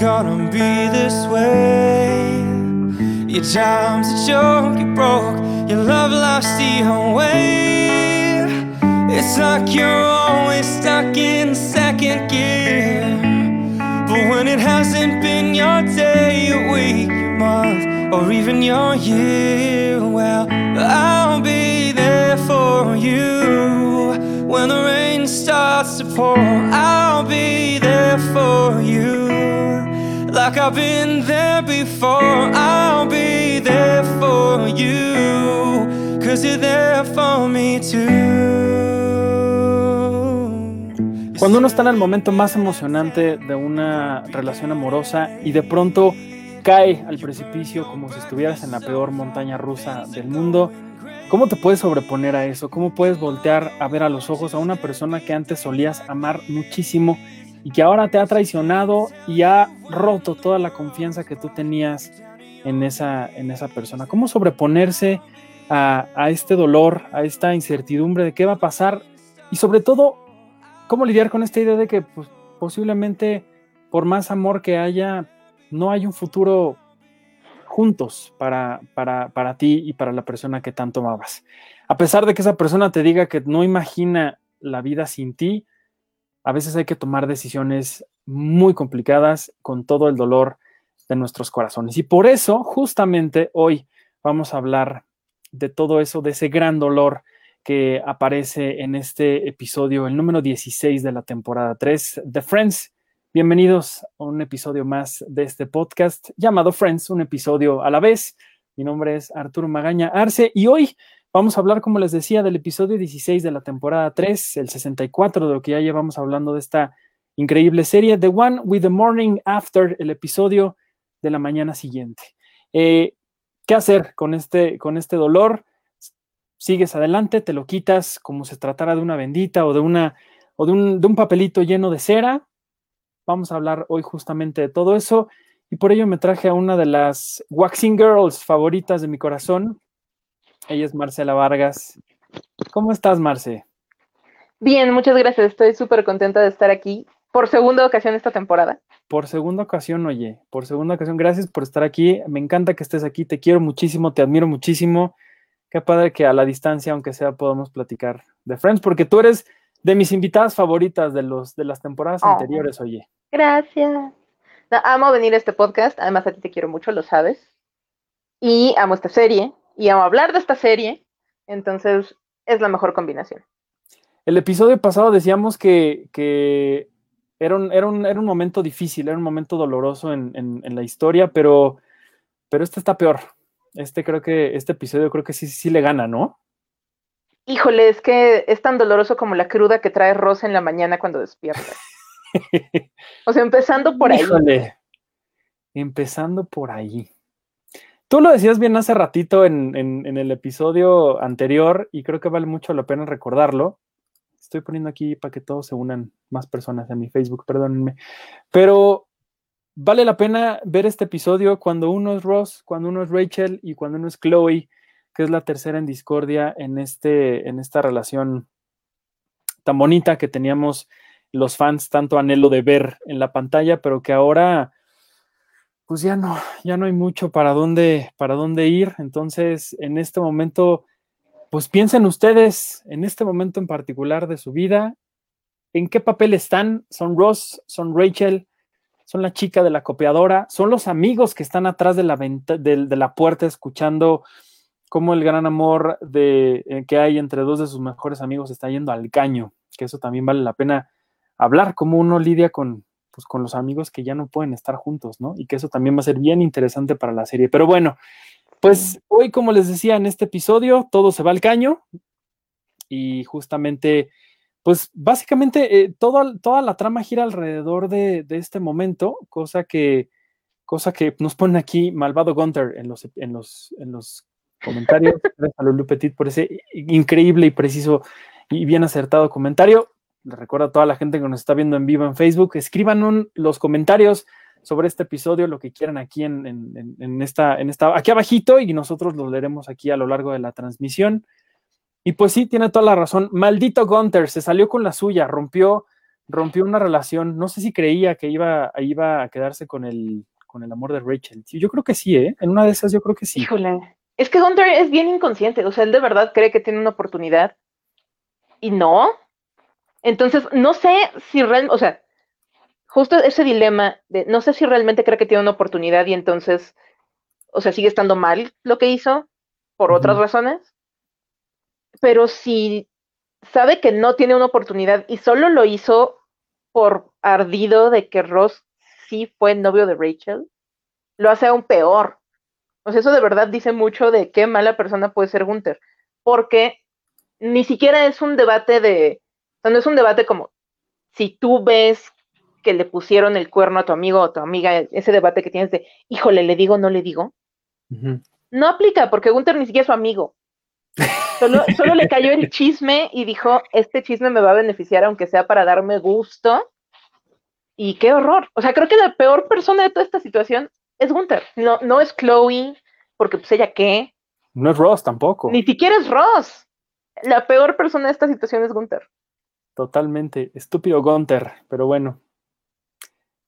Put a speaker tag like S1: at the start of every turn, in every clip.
S1: gonna be this way. Your job's a joke, you broke, your love life's the way. It's like you're always stuck in second gear. But when it hasn't been your day, your week, your month, or even your year, well, I'll be there for you. When the rain starts to pour, I'll be there for you.
S2: Cuando uno está en el momento más emocionante de una relación amorosa y de pronto cae al precipicio como si estuvieras en la peor montaña rusa del mundo, ¿cómo te puedes sobreponer a eso? ¿Cómo puedes voltear a ver a los ojos a una persona que antes solías amar muchísimo y que ahora te ha traicionado y ha roto toda la confianza que tú tenías en esa, en esa persona? ¿Cómo sobreponerse a, a este dolor, a esta incertidumbre de qué va a pasar? Y sobre todo, ¿cómo lidiar con esta idea de que pues, posiblemente por más amor que haya, no hay un futuro juntos para, para, para, ti y para la persona que tanto amabas? A pesar de que esa persona te diga que no imagina la vida sin ti, a veces hay que tomar decisiones muy complicadas con todo el dolor de nuestros corazones. Y por eso, justamente hoy vamos a hablar de todo eso, de ese gran dolor que aparece en este episodio, el número 16 de la temporada 3 de Friends. Bienvenidos a un episodio más de este podcast llamado Friends, un episodio a la vez. Mi nombre es Arturo Magaña Arce y hoy vamos a hablar, como les decía, del episodio 16 de la temporada 3, el 64 de lo que ya llevamos hablando de esta increíble serie, The One with the Morning After, el episodio de la mañana siguiente. Eh, ¿Qué hacer con este, con este dolor? Sigues adelante, te lo quitas como se tratara de una bendita o de, una, o de un papelito lleno de cera. Vamos a hablar hoy justamente de todo eso y por ello me traje a una de las Waxing Girls favoritas de mi corazón. Ella es Marcela Vargas. ¿Cómo estás, Marce?
S3: Bien, muchas gracias. Estoy súper contenta de estar aquí por segunda ocasión esta temporada.
S2: Por segunda ocasión, oye, por segunda ocasión, gracias por estar aquí. Me encanta que estés aquí, te quiero muchísimo, te admiro muchísimo. Qué padre que a la distancia, aunque sea, podamos platicar de Friends, porque tú eres de mis invitadas favoritas de, los, de las temporadas oh, anteriores, oye.
S3: Gracias. No, amo venir a este podcast, además a ti te quiero mucho, lo sabes. Y amo esta serie, y amo hablar de esta serie, entonces es la mejor combinación.
S2: El episodio pasado decíamos que, que era, un, era, un, era, un, momento difícil, era un momento doloroso en, en, en, la historia, pero, pero este está peor. Este creo que, este episodio creo que sí, sí le gana, ¿no?
S3: Híjole, es que es tan doloroso como la cruda que trae Rosa en la mañana cuando despierta. o sea, empezando por ahí.
S2: Híjole. Empezando por ahí. Tú lo decías bien hace ratito en, el episodio anterior y creo que vale mucho la pena recordarlo. Estoy poniendo aquí para que todos se unan más personas en mi Facebook, perdónenme. Pero vale la pena ver este episodio cuando uno es Ross, cuando uno es Rachel y cuando uno es Chloe, que es la tercera en discordia en, este, en esta relación tan bonita que teníamos los fans tanto anhelo de ver en la pantalla, pero que ahora pues ya no, ya no hay mucho para dónde, para dónde ir. Entonces, en este momento, pues piensen ustedes, en este momento en particular de su vida, en qué papel están. Son Ross, son Rachel, son la chica de la copiadora, son los amigos que están atrás de la, venta, de, la puerta escuchando cómo el gran amor de, eh, que hay entre dos de sus mejores amigos está yendo al caño, que eso también vale la pena hablar, cómo uno lidia con, pues, con los amigos que ya no pueden estar juntos, ¿no? Y que eso también va a ser bien interesante para la serie. Pero bueno, pues hoy, como les decía en este episodio, todo se va al caño y justamente, pues básicamente eh, todo, toda la trama gira alrededor de, de, este momento, cosa que, cosa que nos pone aquí Malvado Gunter en los, en los, en los comentarios. Gracias a Lulu Petit por ese increíble y preciso y bien acertado comentario les recuerdo a toda la gente que nos está viendo en vivo en Facebook, escriban los comentarios sobre este episodio, lo que quieran aquí en, en, esta, en esta, aquí abajito y nosotros lo leeremos aquí a lo largo de la transmisión. Y pues sí, tiene toda la razón. Maldito Gunter se salió con la suya, rompió rompió una relación, no sé si creía que iba, iba a quedarse con el, con el amor de Rachel. Yo creo que sí, ¿eh? En una de esas yo creo que sí.
S3: Híjole. Es que Hunter es bien inconsciente, o sea, él de verdad cree que tiene una oportunidad y no. Entonces, no sé si realmente, o sea, justo ese dilema de no sé si realmente cree que tiene una oportunidad y entonces, o sea, sigue estando mal lo que hizo por otras razones, pero si sabe que no tiene una oportunidad y solo lo hizo por ardido de que Ross sí fue novio de Rachel, lo hace aún peor. O sea, eso de verdad dice mucho de qué mala persona puede ser Gunther, porque ni siquiera es un debate de, o sea, no es un debate como si tú ves que le pusieron el cuerno a tu amigo o a tu amiga, ese debate que tienes de, híjole, le digo, no le digo. No aplica porque Gunther ni siquiera es su amigo. Solo, solo le cayó el chisme y dijo, este chisme me va a beneficiar aunque sea para darme gusto. Y qué horror. O sea, creo que la peor persona de toda esta situación es Gunther. No, no es Chloe, porque pues ella qué.
S2: No es Ross tampoco.
S3: Ni siquiera es Ross. La peor persona de esta situación es Gunther.
S2: Totalmente. Estúpido Gunther. Pero bueno.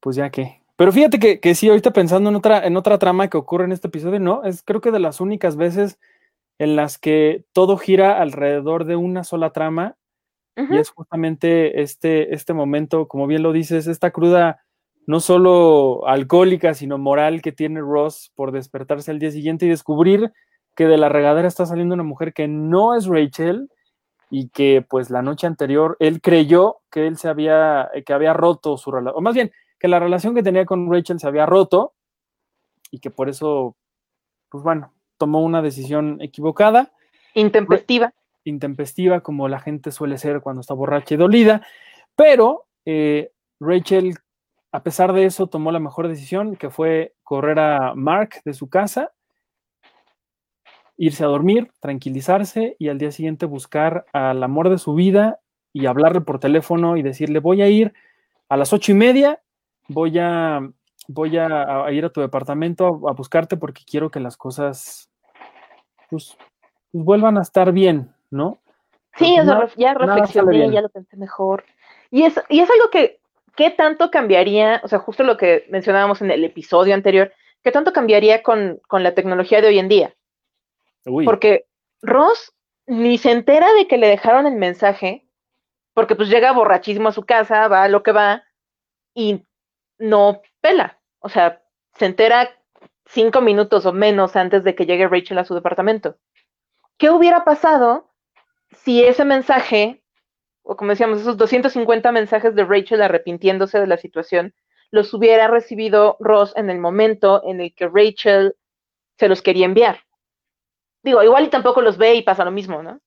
S2: Pues ya que. Pero fíjate que, que sí, ahorita pensando en otra, en otra trama que ocurre en este episodio, no, es creo que de las únicas veces en las que todo gira alrededor de una sola trama. Y es justamente este, este momento, como bien lo dices, esta cruda, no solo alcohólica, sino moral que tiene Ross por despertarse al día siguiente y descubrir que de la regadera está saliendo una mujer que no es Rachel y que pues la noche anterior él creyó que él se había, que había roto su relación, o más bien, que la relación que tenía con Rachel se había roto y que por eso, pues bueno, tomó una decisión equivocada.
S3: Intempestiva.
S2: Intempestiva, como la gente suele ser cuando está borracha y dolida. Pero eh, Rachel, a pesar de eso, tomó la mejor decisión, que fue correr a Mark de su casa, irse a dormir, tranquilizarse y al día siguiente buscar al amor de su vida y hablarle por teléfono y decirle, voy a ir a las ocho y media, voy a, voy a, ir a tu departamento a, buscarte porque quiero que las cosas pues, pues, vuelvan a estar bien, ¿no?
S3: Sí, ya reflexioné, ya lo pensé mejor. Y es, y es algo que, ¿qué tanto cambiaría? O sea, justo lo que mencionábamos en el episodio anterior, ¿qué tanto cambiaría con, la tecnología de hoy en día? Porque Ross ni se entera de que le dejaron el mensaje, porque pues llega borrachismo a su casa, va a lo que va, y no pela. O sea, se entera cinco minutos o menos antes de que llegue Rachel a su departamento. ¿Qué hubiera pasado si ese mensaje, o como decíamos, esos 250 mensajes de Rachel arrepintiéndose de la situación, los hubiera recibido Ross en el momento en el que Rachel se los quería enviar? Digo, igual y tampoco los ve y pasa lo mismo, ¿no?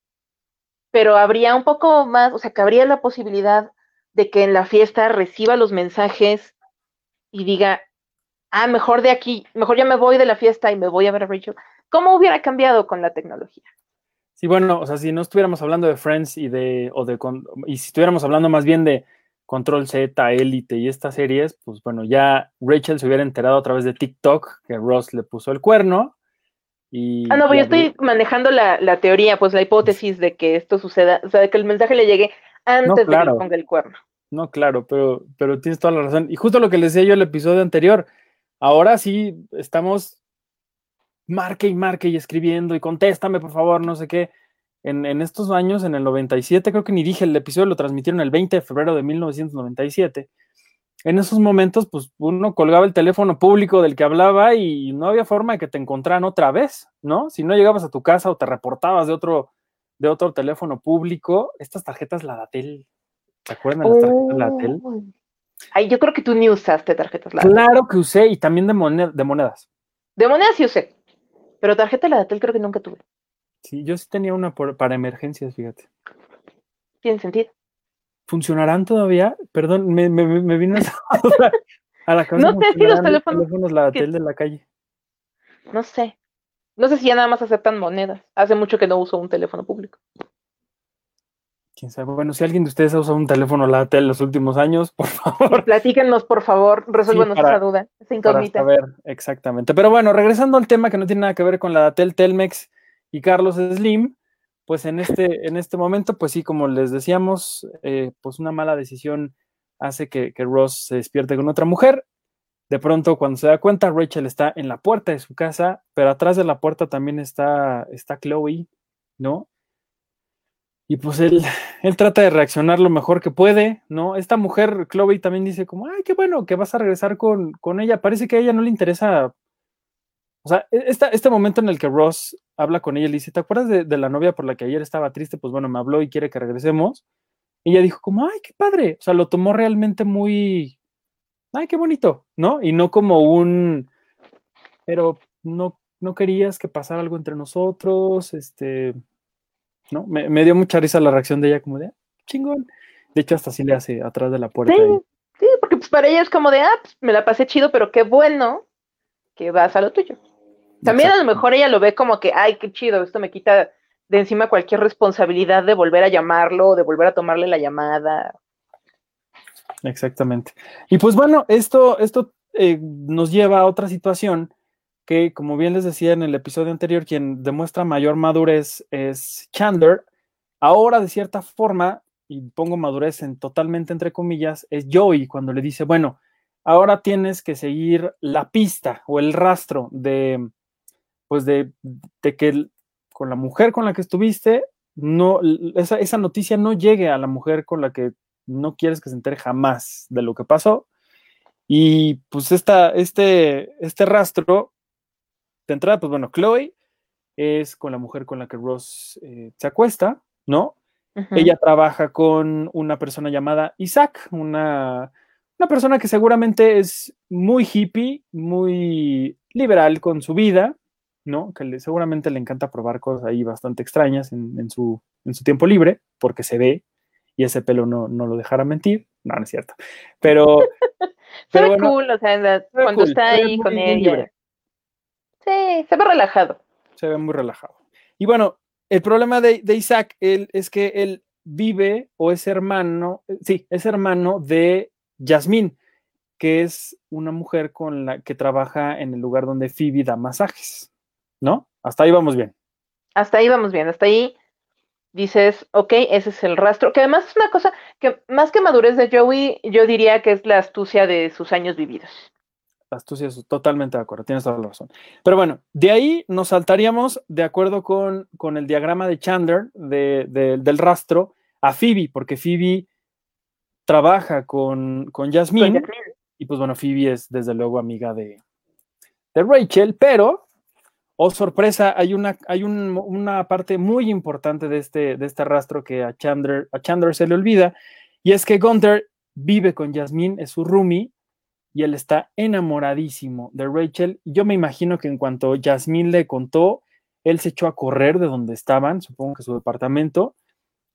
S3: Pero habría un poco más, o sea, que habría la posibilidad de que en la fiesta reciba los mensajes y diga, ah, mejor de aquí, mejor ya me voy de la fiesta y me voy a ver a Rachel. ¿Cómo hubiera cambiado con la tecnología?
S2: Sí, bueno, o sea, si no estuviéramos hablando de Friends y de, o de, y si estuviéramos hablando más bien de Control Z, Elite y estas series, pues bueno, ya Rachel se hubiera enterado a través de TikTok que Ross le puso el cuerno. Y,
S3: ah, no, pues yo estoy manejando la, teoría, pues la hipótesis de que esto suceda, o sea, de que el mensaje le llegue antes de que ponga el cuerno.
S2: No, claro, pero, pero tienes toda la razón. Y justo lo que les decía yo el episodio anterior, Ahora sí estamos marque y marque y escribiendo y contéstame, por favor, no sé qué. En, estos años, en el 97, creo que ni dije el episodio, lo transmitieron el 20 de febrero de 1997. En esos momentos, pues uno colgaba el teléfono público del que hablaba y no había forma de que te encontraran otra vez, ¿no? Si no llegabas a tu casa o te reportabas de otro, de otro teléfono público, estas tarjetas Ladatel, ¿te acuerdan de las tarjetas Ladatel?
S3: Ay, yo creo que tú ni usaste tarjetas
S2: la Claro que usé y también de, de monedas.
S3: De monedas sí usé, pero tarjeta la creo que nunca tuve.
S2: Sí, yo sí tenía una para emergencias, fíjate.
S3: Tiene sentido.
S2: ¿Funcionarán todavía? Perdón, me, me, me vino
S3: a la cabeza. No sé si los
S2: teléfonos, la de la calle.
S3: No sé. No sé si ya nada más aceptan monedas. Hace mucho que no uso un teléfono público.
S2: Quién sabe. Bueno, si alguien de ustedes ha usado un teléfono Latel en los últimos años, por favor.
S3: Platíquenos, por favor, resuélvanos esa duda, esa incógnita.
S2: ver, exactamente. Pero bueno, regresando al tema que no tiene nada que ver con la Datel Telmex y Carlos Slim, pues en este, en este momento, pues sí, como les decíamos, eh, pues una mala decisión hace que, que Ross se despierte con otra mujer. De pronto, cuando se da cuenta, Rachel está en la puerta de su casa, pero atrás de la puerta también está, está Chloe, ¿no? Y pues él, él trata de reaccionar lo mejor que puede, ¿no? Esta mujer, Chloe, también dice como, ay, qué bueno que vas a regresar con, con ella. Parece que a ella no le interesa. O sea, e, esta, este momento en el que Ross habla con ella, le dice, ¿te acuerdas de, de la novia por la que ayer estaba triste? Pues bueno, me habló y quiere que regresemos. Y ella dijo como, ay, qué padre. O sea, lo tomó realmente muy, ay, qué bonito, ¿no? Y no como un, pero no, no querías que pasara algo entre nosotros, este, ¿no? Me, me dio mucha risa la reacción de ella como de, "Ah, chingón. De hecho, hasta así le hace atrás de la puerta.
S3: Sí,
S2: ahí.
S3: sí, porque pues para ella es como de, ah, pues, me la pasé chido, pero qué bueno que vas a lo tuyo. También a lo mejor ella lo ve como que, ay, qué chido, esto me quita de encima cualquier responsabilidad de volver a llamarlo, de volver a tomarle la llamada.
S2: Exactamente. Y pues bueno, esto, esto eh, nos lleva a otra situación que, como bien les decía en el episodio anterior, quien demuestra mayor madurez es Chandler. Ahora, de cierta forma, y pongo madurez en totalmente entre comillas, es Joey cuando le dice, bueno, ahora tienes que seguir la pista o el rastro de, pues de, de que el- con la mujer con la que estuviste, no, esa, esa noticia no llegue a la mujer con la que no quieres que se entere jamás de lo que pasó. Y pues esta, este, este rastro, de entrada, pues bueno, Chloe es con la mujer con la que Ross eh, se acuesta, ¿no? Ella trabaja con una persona llamada Isaac, una, una persona que seguramente es muy hippie, muy liberal con su vida, ¿no? Que le- seguramente le encanta probar cosas ahí bastante extrañas en, en su, en su tiempo libre, porque se ve, y ese pelo no, no lo dejará mentir. No, no es cierto. Pero,
S3: Se
S2: pero
S3: ve
S2: bueno,
S3: cool, o sea, cuando
S2: cool,
S3: está ahí con ella.
S2: libre.
S3: Sí, se ve relajado.
S2: se ve muy relajado. Y bueno, el problema de, de Isaac él, es que él vive o es hermano, sí, es hermano de Yasmín, que es una mujer con la que trabaja en el lugar donde Phoebe da masajes, ¿no? Hasta ahí vamos bien.
S3: Hasta ahí vamos bien, hasta ahí dices, ok, ese es el rastro, que además es una cosa que más que madurez de Joey, yo diría que es la astucia de sus años vividos.
S2: Astucia, es totalmente de acuerdo, tienes toda la razón. Pero bueno, de ahí nos saltaríamos, de acuerdo con, con el diagrama de Chandler, de- de- del rastro, a Phoebe, porque Phoebe trabaja con, con
S3: Con. Jasmine.
S2: Y pues bueno, Phoebe es desde luego amiga de, de Rachel, pero, oh sorpresa, hay, una, hay un- una parte muy importante de este, de este rastro que a Chandler, a Chandler se le olvida, y es que Gunther vive con Jasmine, es su roomie, y él está enamoradísimo de Rachel. Yo me imagino que en cuanto Jasmine le contó, él se echó a correr de donde estaban, supongo que su departamento,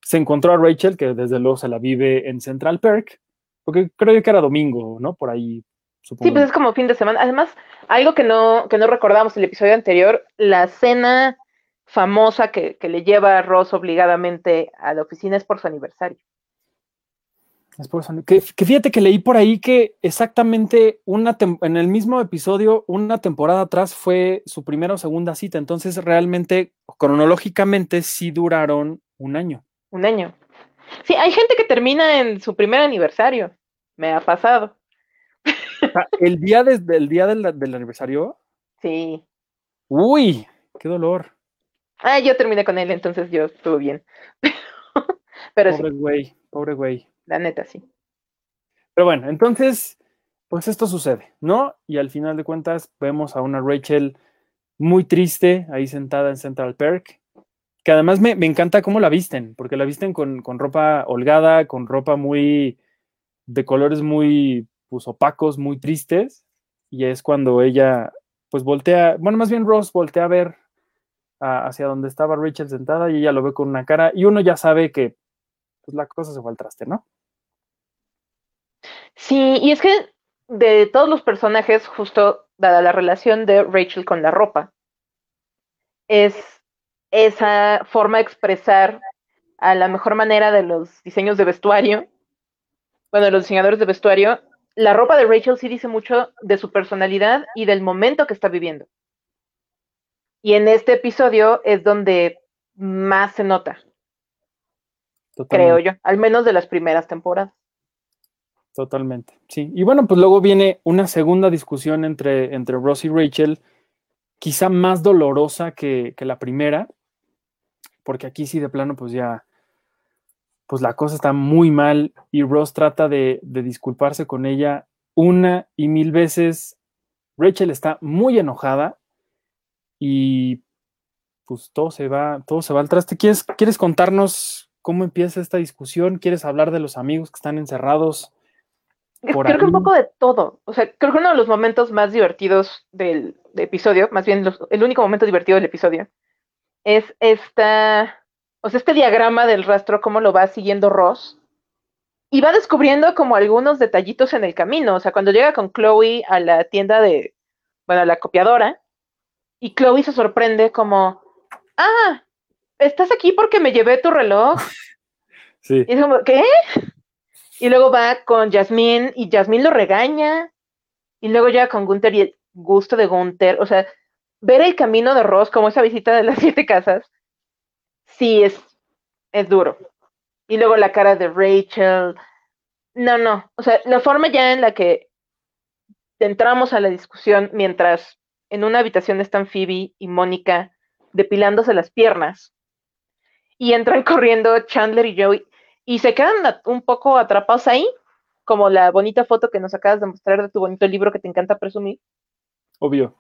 S2: se encontró a Rachel, que desde luego se la vive en Central Perk, porque creo que era domingo, ¿no? Por ahí, supongo.
S3: Sí, pues es como fin de semana. Además, algo que no, que no recordamos el episodio anterior, la cena famosa que, que le lleva a Ross obligadamente a la oficina es por su aniversario.
S2: Es por eso, que, que fíjate que leí por ahí que exactamente una en el mismo episodio, una temporada atrás fue su primera o segunda cita, entonces realmente, cronológicamente, sí duraron un año.
S3: Un año. Sí, hay gente que termina en su primer aniversario. Me ha pasado.
S2: Sea, el día, el día del, del aniversario,
S3: Sí.
S2: uy, qué dolor.
S3: Ah, yo terminé con él, entonces yo estuve bien. Pero
S2: Pobre güey, pobre güey.
S3: la neta sí.
S2: Pero bueno, entonces, pues esto sucede, ¿no? Y al final de cuentas vemos a una Rachel muy triste ahí sentada en Central Perk, que además me, me encanta cómo la visten, porque la visten con, con ropa holgada, con ropa muy de colores muy pues, opacos, muy tristes, y es cuando ella pues voltea, bueno, más bien Ross voltea a ver hacia donde estaba Rachel sentada y ella lo ve con una cara, y uno ya sabe que pues la cosa se fue al traste, ¿no?
S3: Sí, y es que de todos los personajes, justo dada la relación de Rachel con la ropa, es esa forma de expresar a la mejor manera de los diseños de vestuario, bueno, de los diseñadores de vestuario, la ropa de Rachel sí dice mucho de su personalidad y del momento que está viviendo. Y en este episodio es donde más se nota, creo yo, al menos de las primeras temporadas.
S2: Totalmente, sí. Y bueno, pues luego viene una segunda discusión entre, entre Ross y Rachel, quizá más dolorosa que, que la primera, porque aquí sí de plano pues ya, pues la cosa está muy mal y Ross trata de, de disculparse con ella una y mil veces. Rachel está muy enojada y pues todo se va, todo se va al traste. ¿Quieres, ¿Quieres contarnos cómo empieza esta discusión? ¿Quieres hablar de los amigos que están encerrados?
S3: Por creo ahí? que un poco de todo. O sea, creo que uno de los momentos más divertidos del, del episodio, más bien los, el único momento divertido del episodio, es esta, o sea, este diagrama del rastro, cómo lo va siguiendo Ross. Y va descubriendo como algunos detallitos en el camino. O sea, cuando llega con Chloe a la tienda de, bueno, a la copiadora, y Chloe se sorprende como, ah, estás aquí porque me llevé tu reloj.
S2: Sí.
S3: Y es como, ¿qué? Y luego va con Jasmine y Jasmine lo regaña. Y luego llega con Gunther y el gusto de Gunther. O sea, ver el camino de Ross como esa visita de las siete casas, sí es, es duro. Y luego la cara de Rachel. No, no. O sea, la forma ya en la que entramos a la discusión mientras en una habitación están Phoebe y Mónica depilándose las piernas. Y entran corriendo Chandler y Joey y se quedan un poco atrapados ahí, como la bonita foto que nos acabas de mostrar de tu bonito libro que te encanta presumir.
S2: Obvio.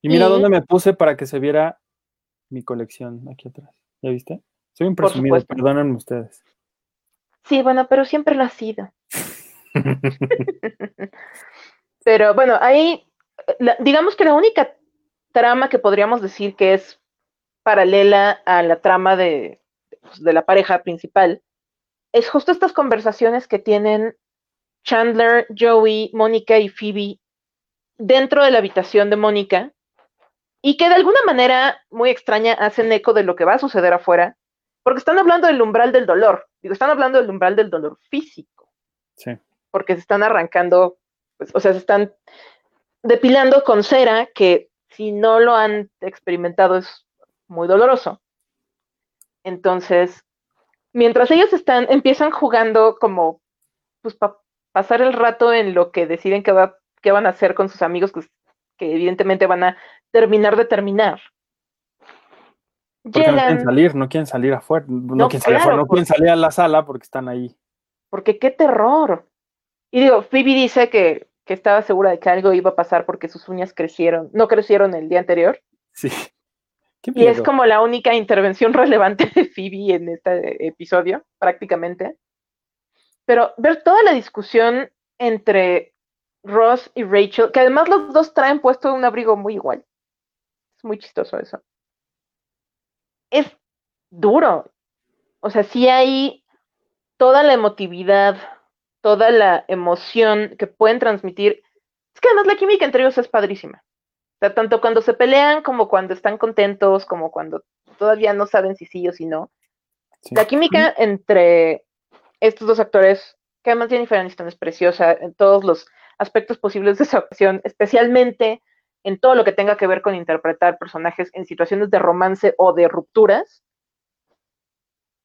S2: Y mira ¿Y? dónde me puse para que se viera mi colección aquí atrás. ¿Ya viste? Soy un presumido, perdónenme ustedes.
S3: Sí, bueno, pero siempre lo ha sido. pero bueno, ahí, la, digamos que la única trama que podríamos decir que es paralela a la trama de, pues, de la pareja principal es justo estas conversaciones que tienen Chandler, Joey, Mónica y Phoebe dentro de la habitación de Mónica y que de alguna manera muy extraña hacen eco de lo que va a suceder afuera, porque están hablando del umbral del dolor, digo, están hablando del umbral del dolor físico.
S2: Sí.
S3: Porque se están arrancando, pues, o sea, se están depilando con cera que si no lo han experimentado es muy doloroso. Entonces, mientras ellos están, empiezan jugando como, pues, para pasar el rato en lo que deciden que, va, que van a hacer con sus amigos, que, que evidentemente van a terminar de terminar.
S2: Porque Llegan, no quieren salir, no quieren salir afuera, no, no quieren salir claro, afuera, no quieren salir a la sala porque están ahí.
S3: Porque qué terror. Y digo, Phoebe dice que, que estaba segura de que algo iba a pasar porque sus uñas crecieron, no crecieron el día anterior.
S2: Sí.
S3: y es como la única intervención relevante de Phoebe en este episodio, prácticamente. Pero ver toda la discusión entre Ross y Rachel, que además los dos traen puesto un abrigo muy igual. Es muy chistoso eso. Es duro. O sea, sí hay toda la emotividad, toda la emoción que pueden transmitir. Es que además la química entre ellos es padrísima. O sea, tanto cuando se pelean como cuando están contentos, como cuando todavía no saben si sí o si no. Sí. La química entre estos dos actores, que además Jennifer Aniston es preciosa en todos los aspectos posibles de su actuación, especialmente en todo lo que tenga que ver con interpretar personajes en situaciones de romance o de rupturas.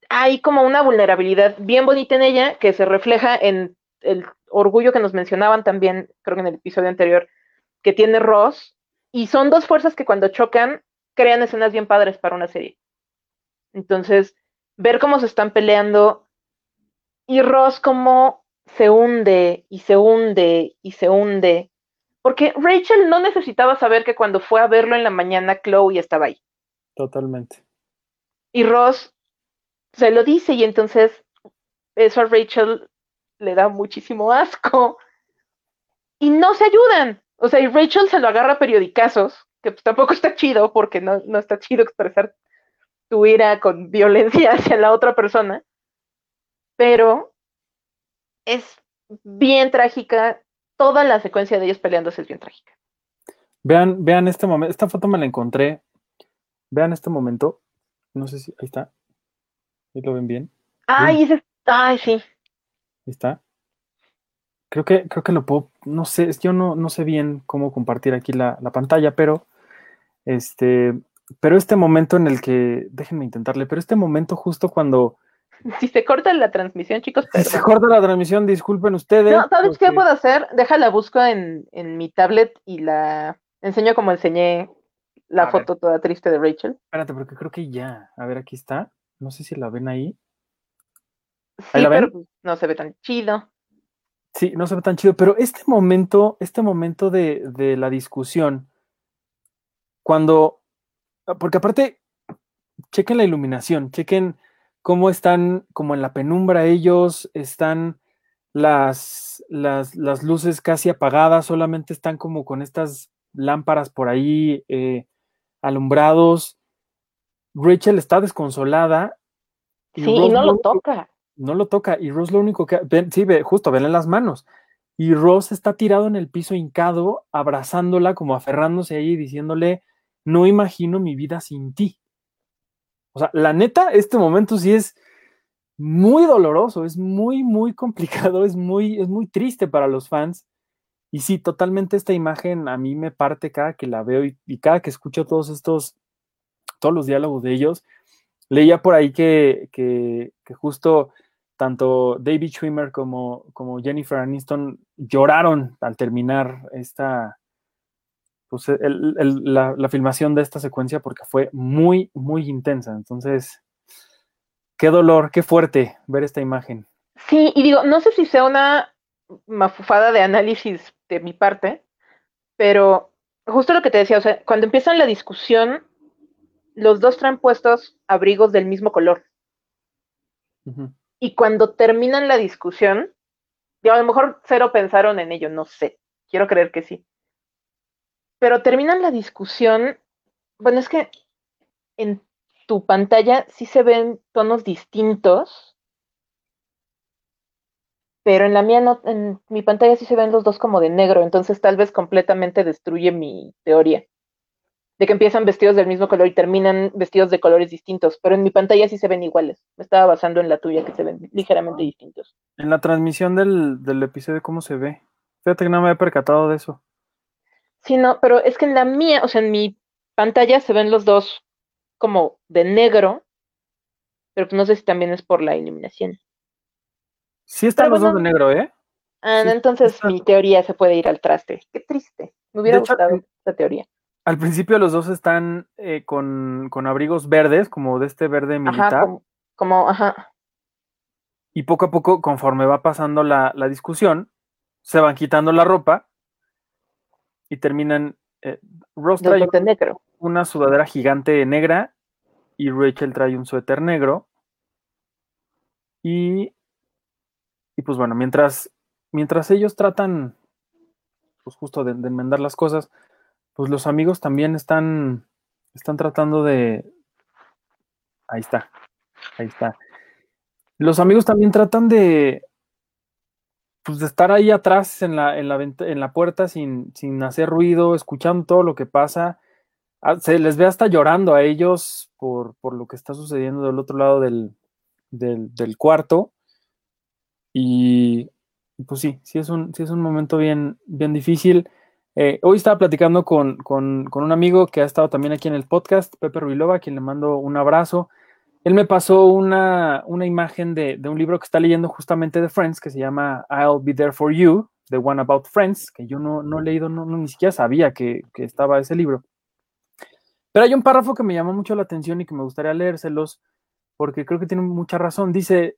S3: Hay como una vulnerabilidad bien bonita en ella que se refleja en el orgullo que nos mencionaban también, creo que en el episodio anterior, que tiene Ross. Y son dos fuerzas que cuando chocan crean escenas bien padres para una serie. Entonces, ver cómo se están peleando y Ross como se hunde y se hunde y se hunde. Porque Rachel no necesitaba saber que cuando fue a verlo en la mañana, Chloe estaba ahí.
S2: Totalmente.
S3: Y Ross se lo dice y entonces eso a Rachel le da muchísimo asco. Y no se ayudan. O sea, y Rachel se lo agarra a periodicazos, que pues tampoco está chido porque no, no está chido expresar tu ira con violencia hacia la otra persona. Pero es bien trágica. Toda la secuencia de ellos peleándose es bien trágica.
S2: Vean, vean este momento. Esta foto me la encontré. Vean este momento. No sé si. Ahí está. Ahí lo ven bien.
S3: Ay, ese. Ay, sí. Ahí
S2: está. Creo que, creo que lo puedo. No sé, yo no, no sé bien cómo compartir aquí la, la pantalla, pero. Este. Pero este momento en el que. Déjenme intentarle, pero este momento justo cuando
S3: si se corta la transmisión, chicos,
S2: Si se corta la transmisión, disculpen ustedes.
S3: No, ¿sabes qué puedo hacer? Déjala, busco en, en mi tablet y la enseño como enseñé la
S2: A ver.
S3: foto toda triste de Rachel.
S2: Espérate, porque creo que ya. A ver, aquí está. No sé si la ven ahí.
S3: Sí,
S2: la ven?
S3: pero no se ve tan chido.
S2: Sí, no se ve tan chido, pero este momento, este momento de, de la discusión, cuando, porque aparte, chequen la iluminación, chequen cómo están como en la penumbra ellos, están las, las, las luces casi apagadas, solamente están como con estas lámparas por ahí eh, alumbrados. Rachel está desconsolada.
S3: Sí, y no lo toca.
S2: no lo toca. Y Ross lo único que. ven- sí, ve, justo, venle las manos. Y Ross está tirado en el piso hincado, abrazándola, como aferrándose ahí, diciéndole: No imagino mi vida sin ti. O sea, la neta, este momento sí es muy doloroso, es muy, muy complicado, es muy, es muy triste para los fans. Y sí, totalmente esta imagen a mí me parte cada que la veo y, cada que escucho todos estos, todos los diálogos de ellos. Leía por ahí que, que, que justo tanto David Schwimmer como, como Jennifer Aniston lloraron al terminar esta, pues, el- el- la, la filmación de esta secuencia porque fue muy, muy intensa. Entonces, qué dolor, qué fuerte ver esta imagen.
S3: Sí, y digo, no sé si sea una mafufada de análisis de mi parte, pero justo lo que te decía, o sea, cuando empiezan la discusión, los dos traen puestos abrigos del mismo color. Y cuando terminan la discusión, digo, a lo mejor cero pensaron en ello, no sé, quiero creer que sí. Pero terminan la discusión, bueno, es que en tu pantalla sí se ven tonos distintos, pero en la mía no, en mi pantalla sí se ven los dos como de negro, entonces tal vez completamente destruye mi teoría de que empiezan vestidos del mismo color y terminan vestidos de colores distintos, pero en mi pantalla sí se ven iguales. Me estaba basando en la tuya, que se ven ligeramente distintos.
S2: En la transmisión del, del episodio, ¿cómo se ve? Fíjate que no me había percatado de eso.
S3: Sí, no, pero es que en la mía, o sea, en mi pantalla se ven los dos como de negro, pero pues no sé si también es por la iluminación.
S2: Sí están
S3: Pero
S2: los dos de negro, ¿eh?
S3: Ah,
S2: Sí,
S3: entonces
S2: está-
S3: mi teoría se puede ir al traste. Qué triste. Me hubiera
S2: hecho,
S3: gustado esta teoría.
S2: Al principio los dos están eh, con, con abrigos verdes, como de este verde militar.
S3: Ajá, como, como, ajá.
S2: Y poco a poco, conforme va pasando la, la discusión, se van quitando la ropa y terminan. eh, Ross trae
S3: negro.
S2: una sudadera gigante negra y Rachel trae un suéter negro. Y, y pues bueno, mientras, mientras ellos tratan, pues justo de, de enmendar las cosas, pues los amigos también están, están tratando de... Ahí está, ahí está. Los amigos también tratan de, pues de estar ahí atrás en la, en la, puerta sin, sin hacer ruido, escuchando todo lo que pasa. Ah, Se les ve hasta llorando a ellos por, por lo que está sucediendo del otro lado del, del, cuarto. Y y pues sí, sí es un, sí es un momento bien, bien difícil. Eh, hoy estaba platicando con, con, con un amigo que ha estado también aquí en el podcast, Pepe Ruilova, a quien le mando un abrazo. Él me pasó una, una imagen de, de un libro que está leyendo justamente de Friends, que se llama I'll Be There For You, The One About Friends, que yo no, no he leído, no, ni siquiera sabía que, que estaba ese libro. Pero hay un párrafo que me llamó mucho la atención y que me gustaría leérselos, porque creo que tiene mucha razón. Dice,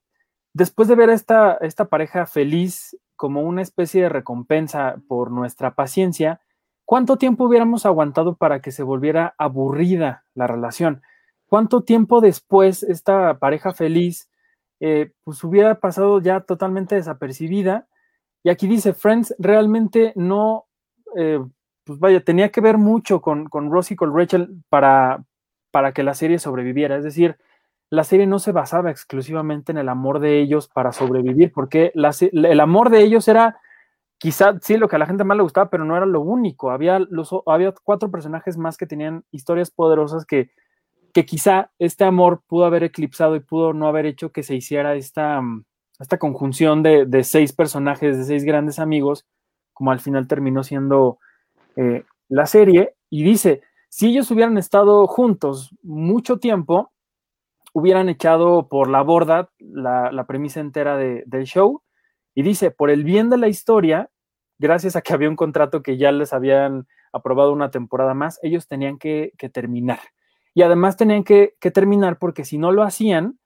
S2: después de ver a esta, esta pareja feliz como una especie de recompensa por nuestra paciencia, ¿cuánto tiempo hubiéramos aguantado para que se volviera aburrida la relación? ¿Cuánto tiempo después esta pareja feliz eh, pues hubiera pasado ya totalmente desapercibida? Y aquí dice, Friends realmente no, eh, pues vaya, tenía que ver mucho con, con Ross y con Rachel para, para que la serie sobreviviera. Es decir, la serie no se basaba exclusivamente en el amor de ellos para sobrevivir, porque el amor de ellos era quizá sí lo que a la gente más le gustaba, pero no era lo único. Había, había cuatro personajes más que tenían historias poderosas que, que quizá este amor pudo haber eclipsado y pudo no haber hecho que se hiciera esta, mm, esta conjunción de, de seis personajes, de seis grandes amigos, como al final terminó siendo eh, la serie. Y dice, si ellos hubieran estado juntos mucho tiempo, hubieran echado por la borda la, premisa entera del show. Y dice, por el bien de la historia, gracias a que había un contrato que ya les habían aprobado una temporada más, ellos tenían que, terminar. Y además tenían que, terminar porque si no lo hacían,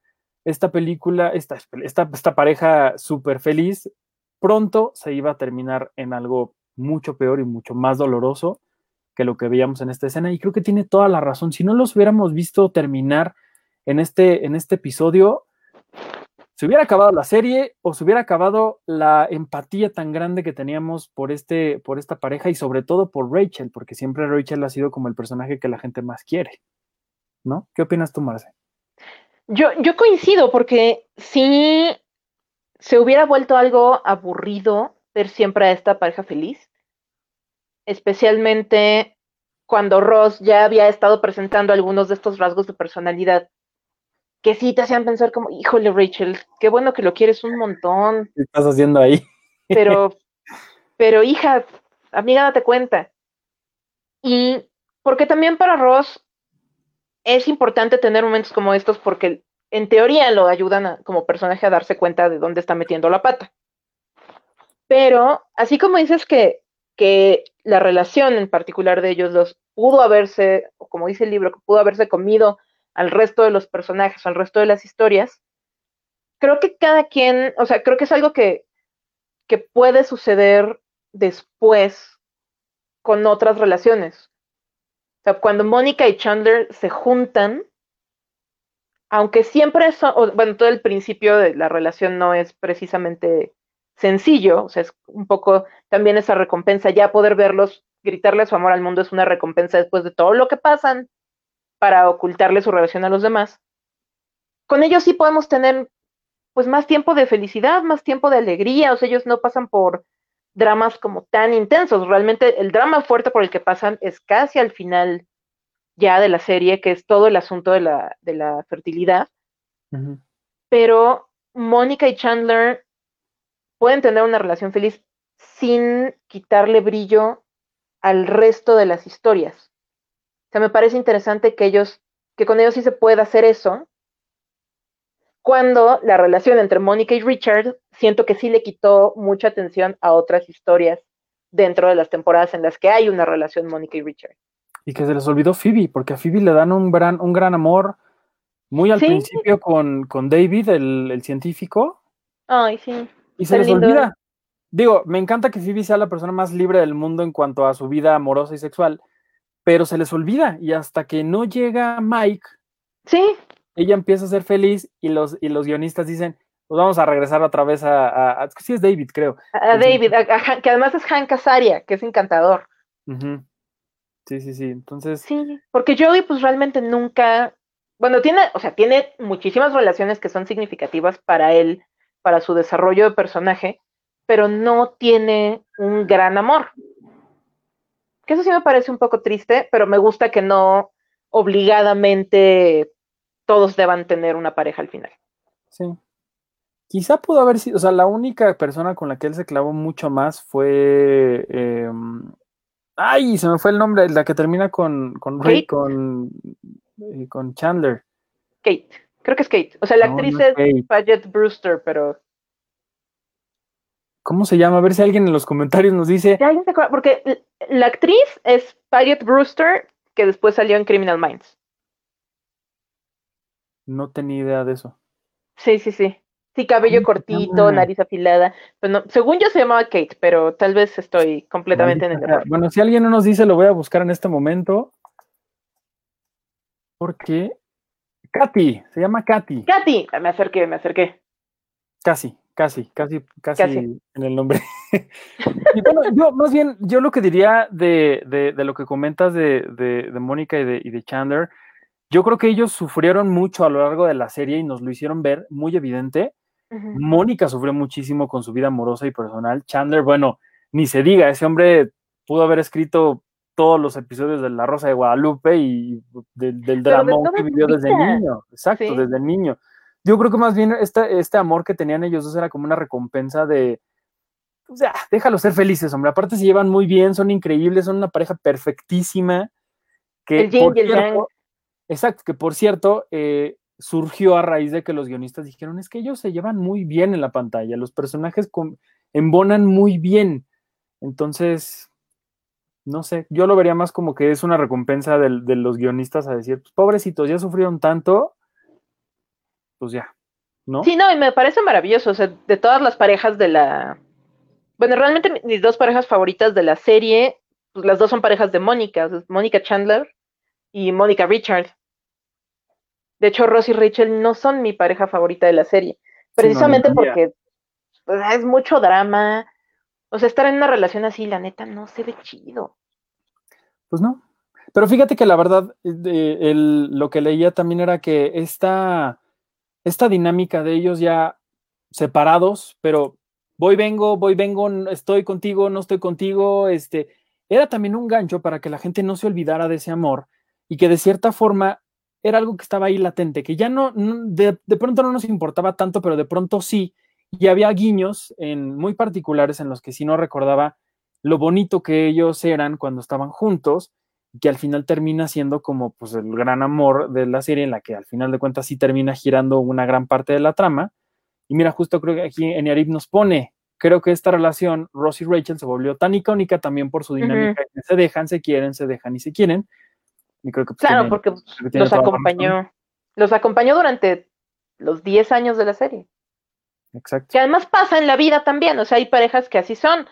S2: esta película, esta, esta, esta pareja súper feliz, pronto se iba a terminar en algo mucho peor y mucho más doloroso que lo que veíamos en esta escena. Y creo que tiene toda la razón. Si no los hubiéramos visto terminar en este, en este episodio, se hubiera acabado la serie o se hubiera acabado la empatía tan grande que teníamos por, este, por esta pareja y sobre todo por Rachel, porque siempre Rachel ha sido como el personaje que la gente más quiere. ¿No? ¿Qué opinas tú, Marce?
S3: Yo, yo coincido, porque si se hubiera vuelto algo aburrido ver siempre a esta pareja feliz, especialmente cuando Ross ya había estado presentando algunos de estos rasgos de personalidad que sí te hacían pensar como, híjole Rachel, qué bueno que lo quieres un montón.
S2: ¿Qué estás haciendo ahí?
S3: Pero, pero hija, amiga, date cuenta. Y porque también para Ross es importante tener momentos como estos porque en teoría lo ayudan como personaje a darse cuenta de dónde está metiendo la pata. Pero así como dices que, que la relación en particular de ellos dos pudo haberse, o como dice el libro, que pudo haberse comido al resto de los personajes, al resto de las historias, creo que cada quien, o sea, creo que es algo que, que puede suceder después con otras relaciones. O sea, cuando Mónica y Chandler se juntan, aunque siempre son, bueno, todo el principio de la relación no es precisamente sencillo, o sea, es un poco también esa recompensa, ya poder verlos, gritarle su amor al mundo es una recompensa después de todo lo que pasan para ocultarle su relación a los demás. Con ellos sí podemos tener pues más tiempo de felicidad, más tiempo de alegría, o sea, ellos no pasan por dramas como tan intensos, realmente el drama fuerte por el que pasan es casi al final ya de la serie, que es todo el asunto de la, de la fertilidad. Pero Mónica y Chandler pueden tener una relación feliz sin quitarle brillo al resto de las historias. O sea, me parece interesante que ellos, que con ellos sí se pueda hacer eso, cuando la relación entre Mónica y Richard siento que sí le quitó mucha atención a otras historias dentro de las temporadas en las que hay una relación Mónica y Richard.
S2: Y que se les olvidó Phoebe, porque a Phoebe le dan un gran, un gran amor muy al principio con, con David, el, el, científico.
S3: Ay, sí.
S2: Y se les olvida. Digo, me encanta que Phoebe sea la persona más libre del mundo en cuanto a su vida amorosa y sexual, pero se les olvida y hasta que no llega Mike,
S3: sí.
S2: ella empieza a ser feliz y los, y los guionistas dicen, pues vamos a regresar otra vez a, a, sí es David, creo.
S3: A, David, que además es Hank Azaria, que es encantador.
S2: Sí, sí, sí, entonces...
S3: Sí, porque Joey pues realmente nunca, bueno, tiene, o sea, tiene muchísimas relaciones que son significativas para él para su desarrollo de personaje, pero no tiene un gran amor. Que eso sí me parece un poco triste, pero me gusta que no obligadamente todos deban tener una pareja al final.
S2: Sí. Quizá pudo haber sido, o sea, la única persona con la que él se clavó mucho más fue. Em, ay, se me fue el nombre, la que termina con, con Ray, con, eh, con Chandler.
S3: Kate. Creo que es Kate. O sea, la actriz es Paget Brewster, pero.
S2: ¿Cómo se llama? A ver si alguien en los comentarios nos dice.
S3: Porque la actriz es Paget Brewster, que después salió en Criminal Minds.
S2: No tenía idea de eso.
S3: Sí, sí, sí. Sí, cabello cortito, nariz afilada. Bueno, según yo se llamaba Kate, pero tal vez estoy completamente en el error.
S2: Bueno, si alguien no nos dice, lo voy a buscar en este momento. Porque Katy, se llama Katy.
S3: Katy, me acerqué, me acerqué.
S2: Casi, casi, casi, casi, en el nombre. y bueno, yo más bien, yo lo que diría de, de, lo que comentas de, de Mónica y de, y de Chandler, yo creo que ellos sufrieron mucho a lo largo de la serie y nos lo hicieron ver muy evidente. Mónica sufrió muchísimo con su vida amorosa y personal. Chandler, bueno, ni se diga, ese hombre pudo haber escrito todos los episodios de La Rosa de Guadalupe y del drama que vivió desde niño. Exacto, desde niño. Yo creo que más bien este, este amor que tenían ellos dos era como una recompensa de, o sea, déjalos ser felices, hombre. Aparte se llevan muy bien, son increíbles, son una pareja perfectísima. Que,
S3: el y el
S2: Exacto, que por cierto, eh, surgió a raíz de que los guionistas dijeron, es que ellos se llevan muy bien en la pantalla, los personajes embonan muy bien. Entonces, no sé, yo lo vería más como que es una recompensa de, los guionistas a decir, pues, pobrecitos, ya sufrieron tanto, pues ya, ¿no?
S3: Sí, no, y me parece maravilloso, o sea, de todas las parejas de la... Bueno, realmente mis dos parejas favoritas de la serie, pues las dos son parejas de Mónica, Mónica Chandler y Mónica Richard. De hecho, Ross y Rachel no son mi pareja favorita de la serie, precisamente porque pues, es mucho drama. O sea, estar en una relación así, la neta, no se ve chido.
S2: Pues no. Pero fíjate que la verdad, lo que leía también era que esta, esta dinámica de ellos ya separados, pero voy, vengo, voy, vengo, estoy contigo, no estoy contigo, este, era también un gancho para que la gente no se olvidara de ese amor y que de cierta forma era algo que estaba ahí latente, que ya no, de, pronto no nos importaba tanto, pero de pronto sí, y había guiños en, muy particulares en los que sí no recordaba lo bonito que ellos eran cuando estaban juntos, que al final termina siendo como pues el gran amor de la serie, en la que al final de cuentas sí termina girando una gran parte de la trama. Y mira, justo creo que aquí en Yarib nos pone, creo que esta relación, Ross y Rachel, se volvió tan icónica también por su dinámica, se dejan, se quieren, se dejan y se quieren, creo que,
S3: pues, claro, porque los acompañó, los acompañó durante los 10 años de la serie.
S2: Exacto.
S3: Que además pasa en la vida también, o sea, hay parejas que así son.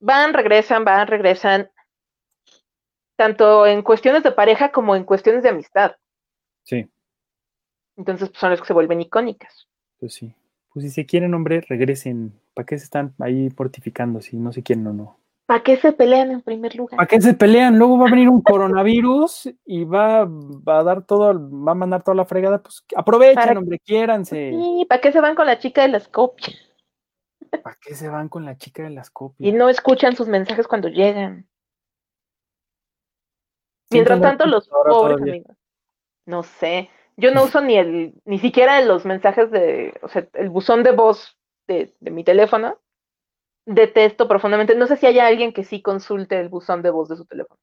S3: Van, regresan, van, regresan. Tanto en cuestiones de pareja como en cuestiones de amistad.
S2: Sí.
S3: Entonces pues, son las que se vuelven icónicas.
S2: Pues sí. Pues si se quieren, hombre, regresen. ¿Para qué se están ahí fortificando si no se quieren o no?
S3: ¿Para qué se pelean en primer lugar?
S2: ¿Para qué se pelean? Luego va a venir un coronavirus y va, a dar todo, va a mandar toda la fregada. Pues aprovechen, hombre, quiéranse.
S3: Sí, ¿para qué se van con la chica de las copias?
S2: ¿Para qué se van con la chica de las copias?
S3: Y no escuchan sus mensajes cuando llegan. Mientras tanto, los pobres amigos. No sé. Yo no uso ni el, ni siquiera los mensajes de, o sea, el buzón de voz de mi teléfono detesto profundamente. No sé si haya alguien que sí consulte el buzón de voz de su teléfono.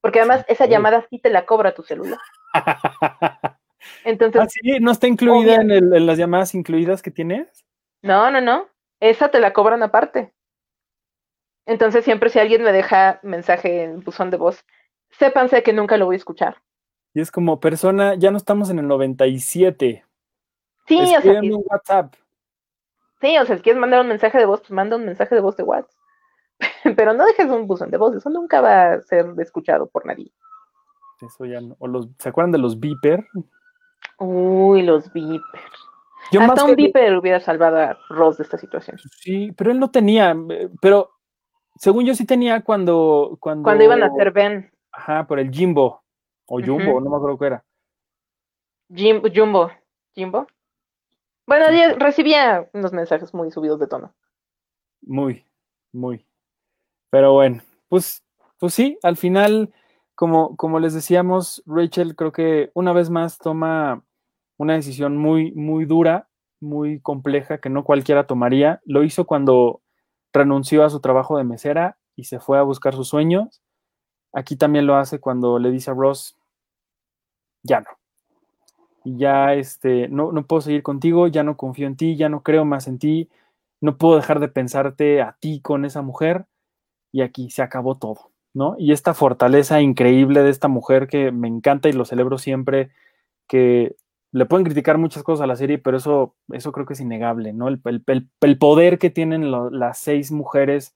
S3: Porque además esa llamada sí te la cobra tu celular. Entonces.
S2: ¿Ah, sí? ¿No está incluida en, las llamadas incluidas que tienes?
S3: No, no, no. Esa te la cobran aparte. Entonces, siempre si alguien me deja mensaje en buzón de voz, sépanse que nunca lo voy a escuchar.
S2: Y es como persona, ya no estamos en el 97.
S3: Sí, o sea.
S2: un WhatsApp.
S3: Sí, o sea, si quieres mandar un mensaje de voz, pues manda un mensaje de voz de WhatsApp. Pero no dejes un buzón de voz, eso nunca va a ser escuchado por nadie.
S2: Eso ya no. O los, ¿Se acuerdan de los beeper?
S3: Uy, los beeper. Hasta un beeper hubiera salvado a Ross de esta situación.
S2: Sí, pero él no tenía, pero según yo sí tenía cuando... Cuando,
S3: cuando iban a hacer Ben.
S2: Ajá, por el Jimbo. O Jumbo, no me acuerdo qué era.
S3: Jimbo, Jumbo. ¿Jimbo? Bueno, recibía unos mensajes muy subidos de tono.
S2: Muy, muy. Pero bueno, pues, pues sí, al final, como, como les decíamos, Rachel creo que una vez más toma una decisión muy, muy dura, muy compleja, que no cualquiera tomaría. Lo hizo cuando renunció a su trabajo de mesera y se fue a buscar sus sueños. Aquí también lo hace cuando le dice a Ross, ya no ya este, no, no puedo seguir contigo, ya no confío en ti, ya no creo más en ti, no puedo dejar de pensarte a ti con esa mujer y aquí se acabó todo, ¿no? Y esta fortaleza increíble de esta mujer que me encanta y lo celebro siempre, que le pueden criticar muchas cosas a la serie, pero eso, eso creo que es innegable, ¿no? El, el, poder que tienen las seis mujeres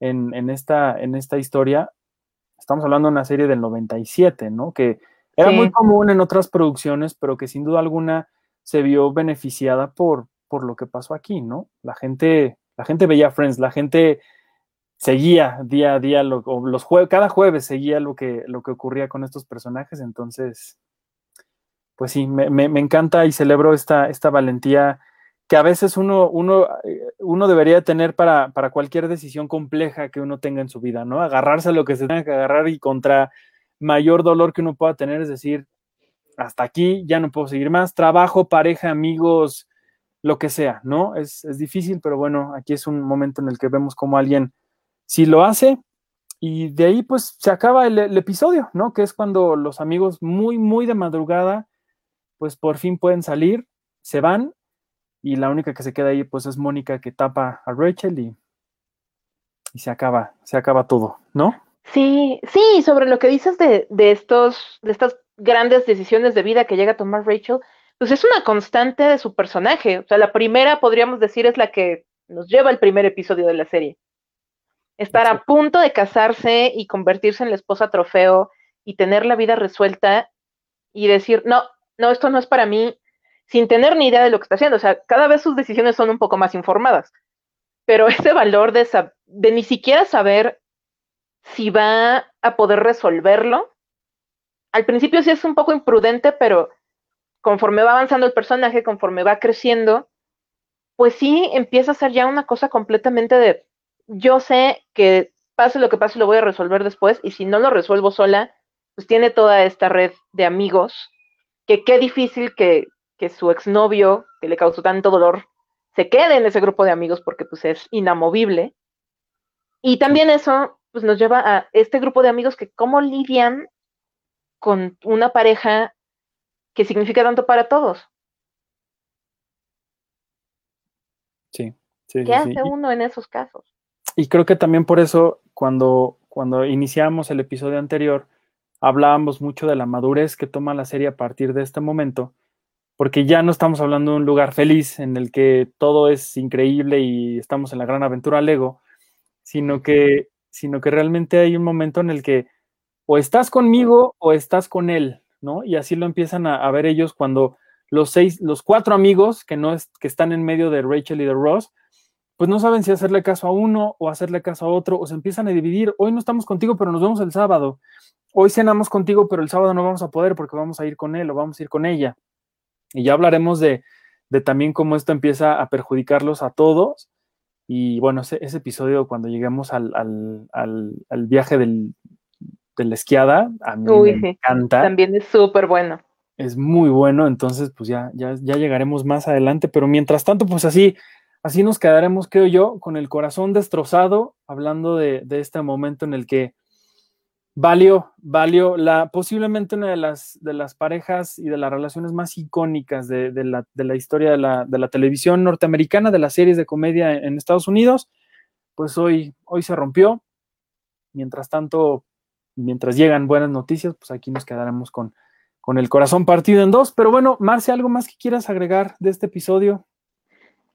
S2: en, en, esta, en esta historia, estamos hablando de una serie del 97, ¿no? Que era muy común en otras producciones, pero que sin duda alguna se vio beneficiada por, por lo que pasó aquí, ¿no? La gente, la gente veía Friends, la gente seguía día a día, los cada jueves seguía lo que, lo que ocurría con estos personajes, entonces, pues sí, me, encanta y celebro esta, esta valentía que a veces uno, uno, eh, uno debería tener para, para cualquier decisión compleja que uno tenga en su vida, ¿no? Agarrarse a lo que se tenga que agarrar y contra mayor dolor que uno pueda tener es decir, hasta aquí, ya no puedo seguir más, trabajo, pareja, amigos, lo que sea, ¿no? Es, difícil, pero bueno, aquí es un momento en el que vemos como alguien si lo hace y de ahí pues se acaba el, episodio, ¿no? Que es cuando los amigos muy, muy de madrugada, pues por fin pueden salir, se van y la única que se queda ahí pues es Mónica que tapa a Rachel y, y se acaba, se acaba todo, ¿no?
S3: Sí, sí, sobre lo que dices de, de estos, de estas grandes decisiones de vida que llega a tomar Rachel, pues es una constante de su personaje. O sea, la primera, podríamos decir, es la que nos lleva al primer episodio de la serie. Estar a punto de casarse y convertirse en la esposa trofeo y tener la vida resuelta y decir, no, no, esto no es para mí, sin tener ni idea de lo que está haciendo. O sea, cada vez sus decisiones son un poco más informadas. Pero ese valor de, de ni siquiera saber si va a poder resolverlo, al principio sí es un poco imprudente, pero conforme va avanzando el personaje, conforme va creciendo, pues sí empieza a ser ya una cosa completamente de, yo sé que pase lo que pase lo voy a resolver después y si no lo resuelvo sola, pues tiene toda esta red de amigos, que qué difícil que, que su exnovio, que le causó tanto dolor, se quede en ese grupo de amigos porque pues es inamovible. Y también eso pues nos lleva a este grupo de amigos que cómo lidian con una pareja que significa tanto para todos.
S2: Sí, sí.
S3: ¿Qué hace uno en esos casos?
S2: Y creo que también por eso, cuando, cuando iniciamos el episodio anterior, hablábamos mucho de la madurez que toma la serie a partir de este momento, porque ya no estamos hablando de un lugar feliz en el que todo es increíble y estamos en la gran aventura Lego, sino que, sino que realmente hay un momento en el que o estás conmigo o estás con él, ¿no? Y así lo empiezan a, ver ellos cuando los seis, los cuatro amigos que no es, que están en medio de Rachel y de Ross, pues no saben si hacerle caso a uno o hacerle caso a otro, o se empiezan a dividir. Hoy no estamos contigo, pero nos vemos el sábado. Hoy cenamos contigo, pero el sábado no vamos a poder porque vamos a ir con él o vamos a ir con ella. Y ya hablaremos de, de también cómo esto empieza a perjudicarlos a todos. Y bueno, ese, ese episodio, cuando lleguemos al, al, al, al viaje del, de la esquiada, a mí
S3: Uy,
S2: me
S3: sí.
S2: encanta.
S3: También es súper bueno.
S2: Es muy bueno, entonces pues ya, ya, ya llegaremos más adelante, pero mientras tanto, pues así, así nos quedaremos, creo yo, con el corazón destrozado, hablando de, de este momento en el que valió, valió la, posiblemente una de las, de las parejas y de las relaciones más icónicas de, de, la, de la, historia de la, de la, televisión norteamericana, de las series de comedia en, Estados Unidos, pues hoy, hoy se rompió. Mientras tanto, mientras llegan buenas noticias, pues aquí nos quedaremos con, con el corazón partido en dos. Pero bueno, Marcia, ¿algo más que quieras agregar de este episodio?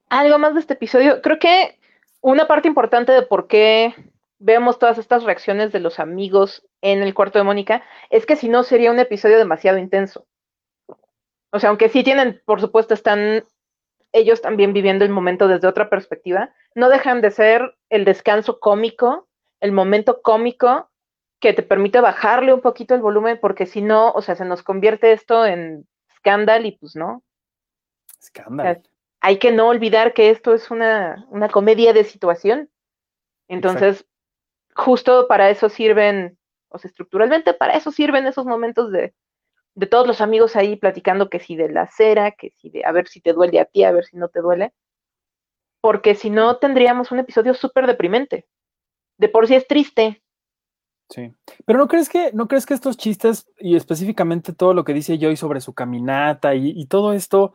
S3: Algo más de este episodio. Creo que una parte importante de por qué vemos todas estas reacciones de los amigos en el cuarto de Mónica es que si no sería un episodio demasiado intenso. O sea, aunque sí tienen, por supuesto, están ellos también viviendo el momento desde otra perspectiva, no dejan de ser el descanso cómico, el momento cómico que te permite bajarle un poquito el volumen, porque si no, o sea, se nos convierte esto en escándalo y pues no.
S2: Escándalo.
S3: O sea, hay que no olvidar que esto es una, una comedia de situación. Entonces, Exacto. justo para eso sirven, o sea, estructuralmente para eso sirven esos momentos de, de todos los amigos ahí platicando que si de la cera, que si de a ver si te duele a ti, a ver si no te duele. Porque si no, tendríamos un episodio súper deprimente. De por sí es triste,
S2: Sí. Pero no crees que, no crees que estos chistes, y específicamente todo lo que dice Joy sobre su caminata y, y, todo esto,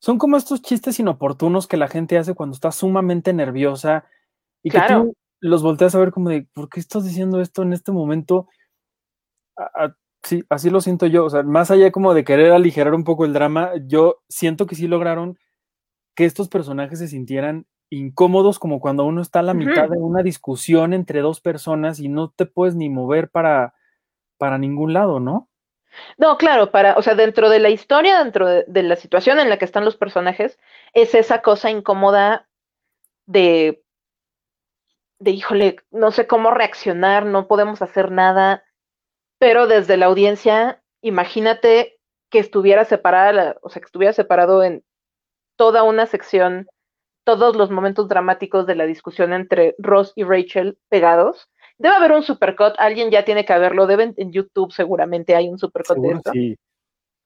S2: son como estos chistes inoportunos que la gente hace cuando está sumamente nerviosa y claro. que tú los volteas a ver como de, ¿por qué estás diciendo esto en este momento? A, a, sí, así lo siento yo. O sea, más allá como de querer aligerar un poco el drama, yo siento que sí lograron que estos personajes se sintieran incómodos como cuando uno está a la uh -huh. mitad de una discusión entre dos personas y no te puedes ni mover para, para ningún lado, ¿no?
S3: No, claro, para, o sea, dentro de la historia, dentro de, de, la situación en la que están los personajes, es esa cosa incómoda de, de, híjole, no sé cómo reaccionar, no podemos hacer nada, pero desde la audiencia, imagínate que estuviera separada, o sea, que estuviera separado en toda una sección todos los momentos dramáticos de la discusión entre Ross y Rachel pegados. Debe haber un supercut, alguien ya tiene que haberlo, deben en YouTube seguramente hay un supercut de esto.
S2: Sí.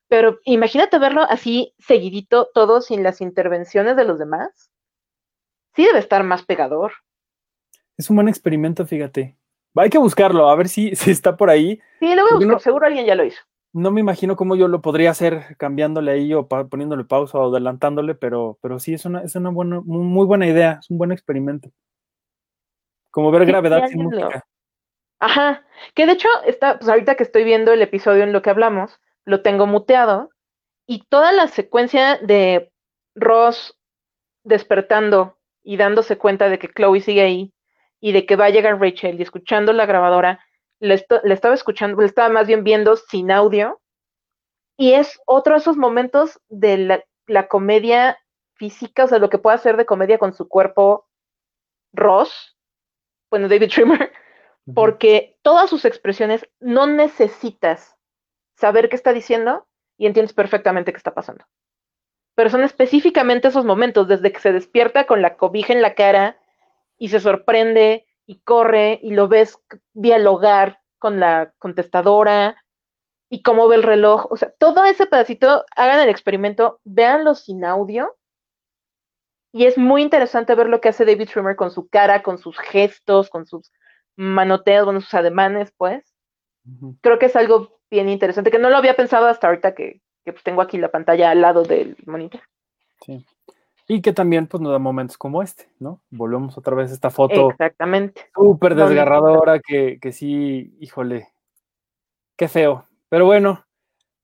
S3: Pero imagínate verlo así seguidito, todo sin las intervenciones de los demás. Sí debe estar más pegador.
S2: Es un buen experimento, fíjate. Hay que buscarlo, a ver si, si está por ahí.
S3: Sí, lo voy a buscar, no, seguro alguien ya lo hizo.
S2: no me imagino cómo yo lo podría hacer cambiándole ahí o poniéndole pausa o adelantándole, pero, pero sí, es una, es una buena, muy buena idea, es un buen experimento. Como ver gravedad sin música.
S3: Ajá, que de hecho, está, pues ahorita que estoy viendo el episodio en lo que hablamos, lo tengo muteado y toda la secuencia de Ross despertando y dándose cuenta de que Chloe sigue ahí y de que va a llegar Rachel y escuchando la grabadora, le, estaba escuchando, le estaba más bien viendo sin audio y es otro de esos momentos de la, comedia física, o sea, lo que puede hacer de comedia con su cuerpo Ross, bueno, David Trimmer, porque todas sus expresiones no necesitas saber qué está diciendo y entiendes perfectamente qué está pasando. Pero son específicamente esos momentos, desde que se despierta con la cobija en la cara y se sorprende y corre y lo ves dialogar con la contestadora y cómo ve el reloj. O sea, todo ese pedacito, hagan el experimento, véanlo sin audio. Y es muy interesante ver lo que hace David Trimmer con su cara, con sus gestos, con sus manoteos, con sus ademanes, pues. Creo que es algo bien interesante, que no lo había pensado hasta ahorita que, pues, tengo aquí la pantalla al lado del monitor.
S2: Sí. Y que también pues nos da momentos como este, ¿no? Volvemos otra vez a esta foto.
S3: Exactamente.
S2: Súper desgarradora que, que sí, híjole, qué feo. Pero bueno,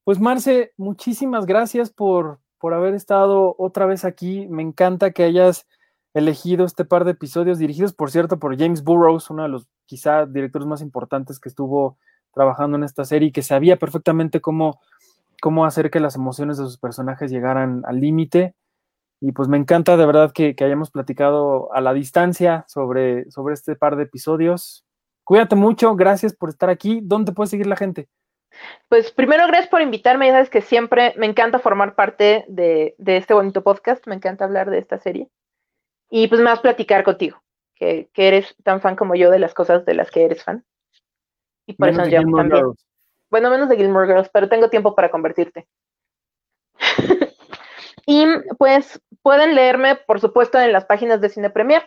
S2: pues Marce, muchísimas gracias por, por haber estado otra vez aquí. Me encanta que hayas elegido este par de episodios dirigidos, por cierto, por James Burroughs, uno de los quizá directores más importantes que estuvo trabajando en esta serie y que sabía perfectamente cómo, cómo hacer que las emociones de sus personajes llegaran al límite. Y pues me encanta de verdad que, hayamos platicado a la distancia sobre, sobre este par de episodios. Cuídate mucho, gracias por estar aquí. ¿Dónde puede seguir la gente?
S3: Pues primero, gracias por invitarme. Ya sabes que siempre me encanta formar parte de, este bonito podcast. Me encanta hablar de esta serie. Y pues más platicar contigo, que, que, eres tan fan como yo de las cosas de las que eres fan. Y por eso nos también. Bueno, menos de Gilmore Girls, pero tengo tiempo para convertirte. y pues pueden leerme, por supuesto, en las páginas de Cine Premier.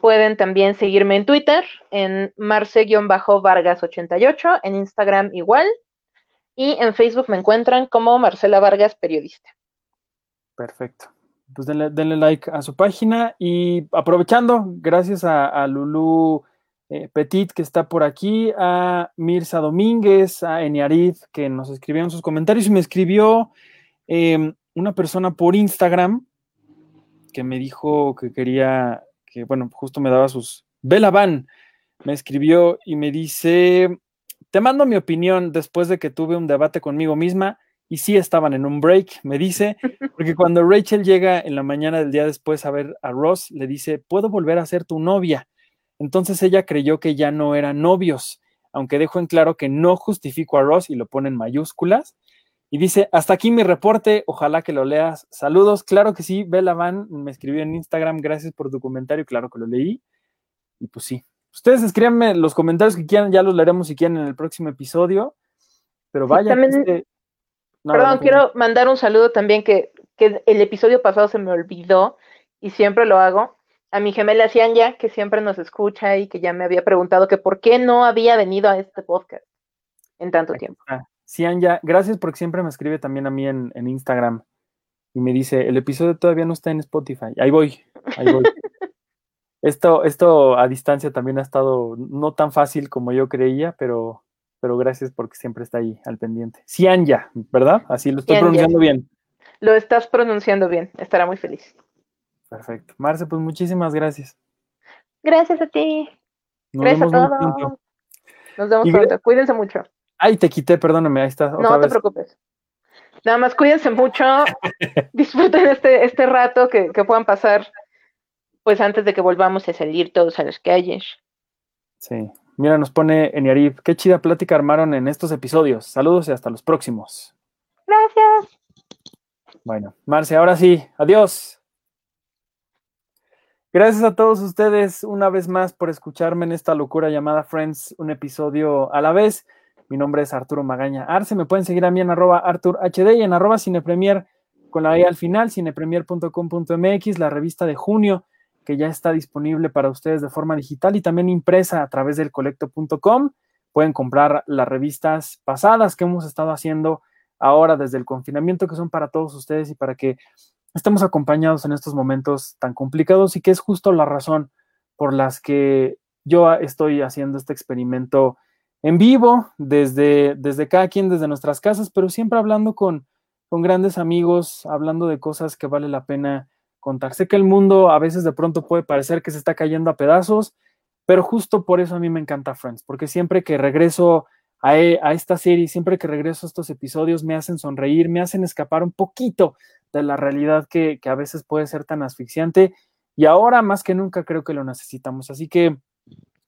S3: Pueden también seguirme en Twitter, en marce-vargas88, en Instagram igual, y en Facebook me encuentran como Marcela Vargas Periodista.
S2: Perfecto. Pues denle, like a su página y aprovechando, gracias a, a Lulu eh, Petit, que está por aquí, a Mirza Domínguez, a Eniarid, que nos escribieron sus comentarios y me escribió em, una persona por Instagram que me dijo que quería, que bueno, justo me daba sus... Bela Van me escribió y me dice, te mando mi opinión después de que tuve un debate conmigo misma y sí estaban en un break, me dice, porque cuando Rachel llega en la mañana del día después a ver a Ross, le dice, puedo volver a ser tu novia. Entonces ella creyó que ya no eran novios, aunque dejó en claro que no justificó a Ross y lo pone en mayúsculas. Y dice, hasta aquí mi reporte, ojalá que lo leas. Saludos, claro que sí, Bella Van me escribió en Instagram, gracias por tu comentario, claro que lo leí. Y pues sí, ustedes escríbanme los comentarios que quieran, ya los leeremos si quieren en el próximo episodio. Pero vaya.
S3: Este, perdón, quiero mandar un saludo también que, que el episodio pasado se me olvidó y siempre lo hago a mi gemela Cianya, que siempre nos escucha y que ya me había preguntado que por qué no había venido a este podcast en tanto tiempo.
S2: Cianya, gracias porque siempre me escribe también a mí en, Instagram y me dice, el episodio todavía no está en Spotify. Ahí voy, ahí voy. esto, esto a distancia también ha estado no tan fácil como yo creía, pero, pero gracias porque siempre está ahí al pendiente. Cianya, ¿verdad? Así lo estoy pronunciando bien.
S3: Lo estás pronunciando bien, estará muy feliz.
S2: Perfecto. Marce, pues muchísimas gracias.
S3: Gracias a ti. gracias a todos. Nos vemos pronto. Cuídense mucho.
S2: Ay, te quité, perdóname, ahí está.
S3: no te preocupes. Nada más cuídense mucho. Disfruten este, este rato que, que, puedan pasar, pues antes de que volvamos a salir todos a las calles.
S2: Sí. Mira, nos pone Eniarib. Qué chida plática armaron en estos episodios. Saludos y hasta los próximos.
S3: Gracias.
S2: Bueno, Marce, ahora sí. Adiós. Gracias a todos ustedes una vez más por escucharme en esta locura llamada Friends, un episodio a la vez. Mi nombre es Arturo Magaña Arce. Me pueden seguir a mí en arroba ArturHD y en arroba Cinepremier con la E al final, cinepremier.com.mx, la revista de junio que ya está disponible para ustedes de forma digital y también impresa a través del colecto.com. pueden comprar las revistas pasadas que hemos estado haciendo ahora desde el confinamiento, que son para todos ustedes y para que estemos acompañados en estos momentos tan complicados y que es justo la razón por las que yo estoy haciendo este experimento en vivo, desde, desde cada quien, desde nuestras casas, pero siempre hablando con, con grandes amigos, hablando de cosas que vale la pena contar. Sé que el mundo a veces de pronto puede parecer que se está cayendo a pedazos, pero justo por eso a mí me encanta Friends, porque siempre que regreso a, e, a, esta serie, siempre que regreso a estos episodios, me hacen sonreír, me hacen escapar un poquito de la realidad que, que a veces puede ser tan asfixiante. Y ahora más que nunca creo que lo necesitamos. Así que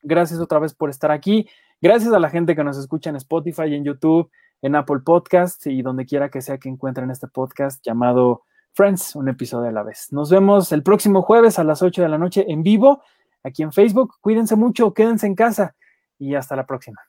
S2: gracias otra vez por estar aquí. Gracias a la gente que nos escucha en Spotify, en YouTube, en Apple Podcasts y donde quiera que sea que encuentren este podcast llamado Friends, un episodio a la vez. Nos vemos el próximo jueves a las 8 de la noche en vivo aquí en Facebook. Cuídense mucho, quédense en casa y hasta la próxima.